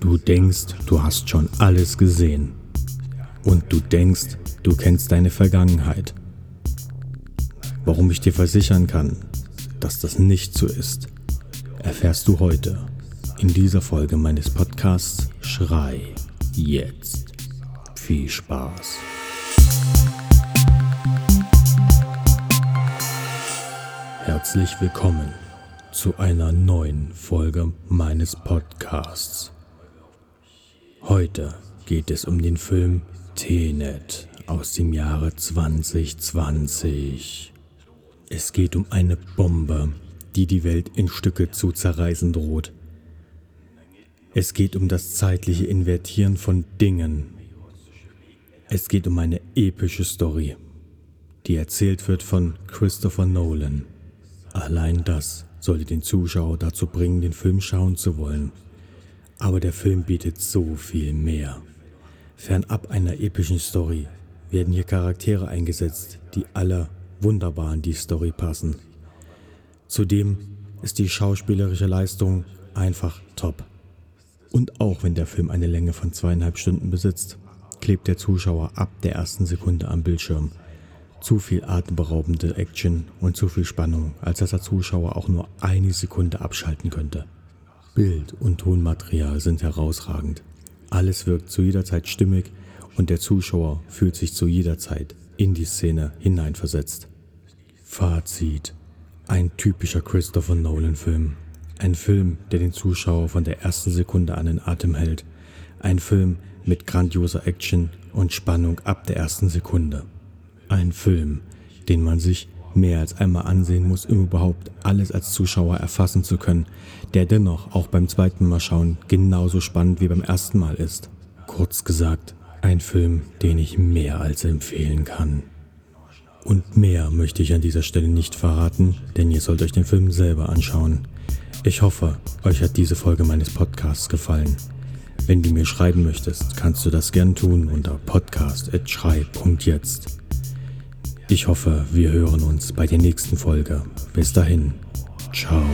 Du denkst, du hast schon alles gesehen. Und du denkst, du kennst deine Vergangenheit. Warum ich dir versichern kann, dass das nicht so ist, erfährst du heute in dieser Folge meines Podcasts Schrei jetzt. Viel Spaß. Herzlich willkommen zu einer neuen Folge meines Podcasts. Heute geht es um den Film Tenet aus dem Jahre 2020. Es geht um eine Bombe, die die Welt in Stücke zu zerreißen droht. Es geht um das zeitliche Invertieren von Dingen. Es geht um eine epische Story, die erzählt wird von Christopher Nolan. Allein das sollte den Zuschauer dazu bringen, den Film schauen zu wollen. Aber der Film bietet so viel mehr. Fernab einer epischen Story werden hier Charaktere eingesetzt, die alle wunderbar in die Story passen. Zudem ist die schauspielerische Leistung einfach top. Und auch wenn der Film eine Länge von zweieinhalb Stunden besitzt, klebt der Zuschauer ab der ersten Sekunde am Bildschirm. Zu viel atemberaubende Action und zu viel Spannung, als dass der Zuschauer auch nur eine Sekunde abschalten könnte. Bild und Tonmaterial sind herausragend. Alles wirkt zu jeder Zeit stimmig und der Zuschauer fühlt sich zu jeder Zeit in die Szene hineinversetzt. Fazit. Ein typischer Christopher Nolan-Film. Ein Film, der den Zuschauer von der ersten Sekunde an den Atem hält. Ein Film mit grandioser Action und Spannung ab der ersten Sekunde. Ein Film, den man sich mehr als einmal ansehen muss, um überhaupt alles als Zuschauer erfassen zu können, der dennoch auch beim zweiten Mal schauen genauso spannend wie beim ersten Mal ist. Kurz gesagt, ein Film, den ich mehr als empfehlen kann. Und mehr möchte ich an dieser Stelle nicht verraten, denn ihr sollt euch den Film selber anschauen. Ich hoffe, euch hat diese Folge meines Podcasts gefallen. Wenn du mir schreiben möchtest, kannst du das gern tun unter podcast.schrei.jetzt. Ich hoffe, wir hören uns bei der nächsten Folge. Bis dahin. Ciao.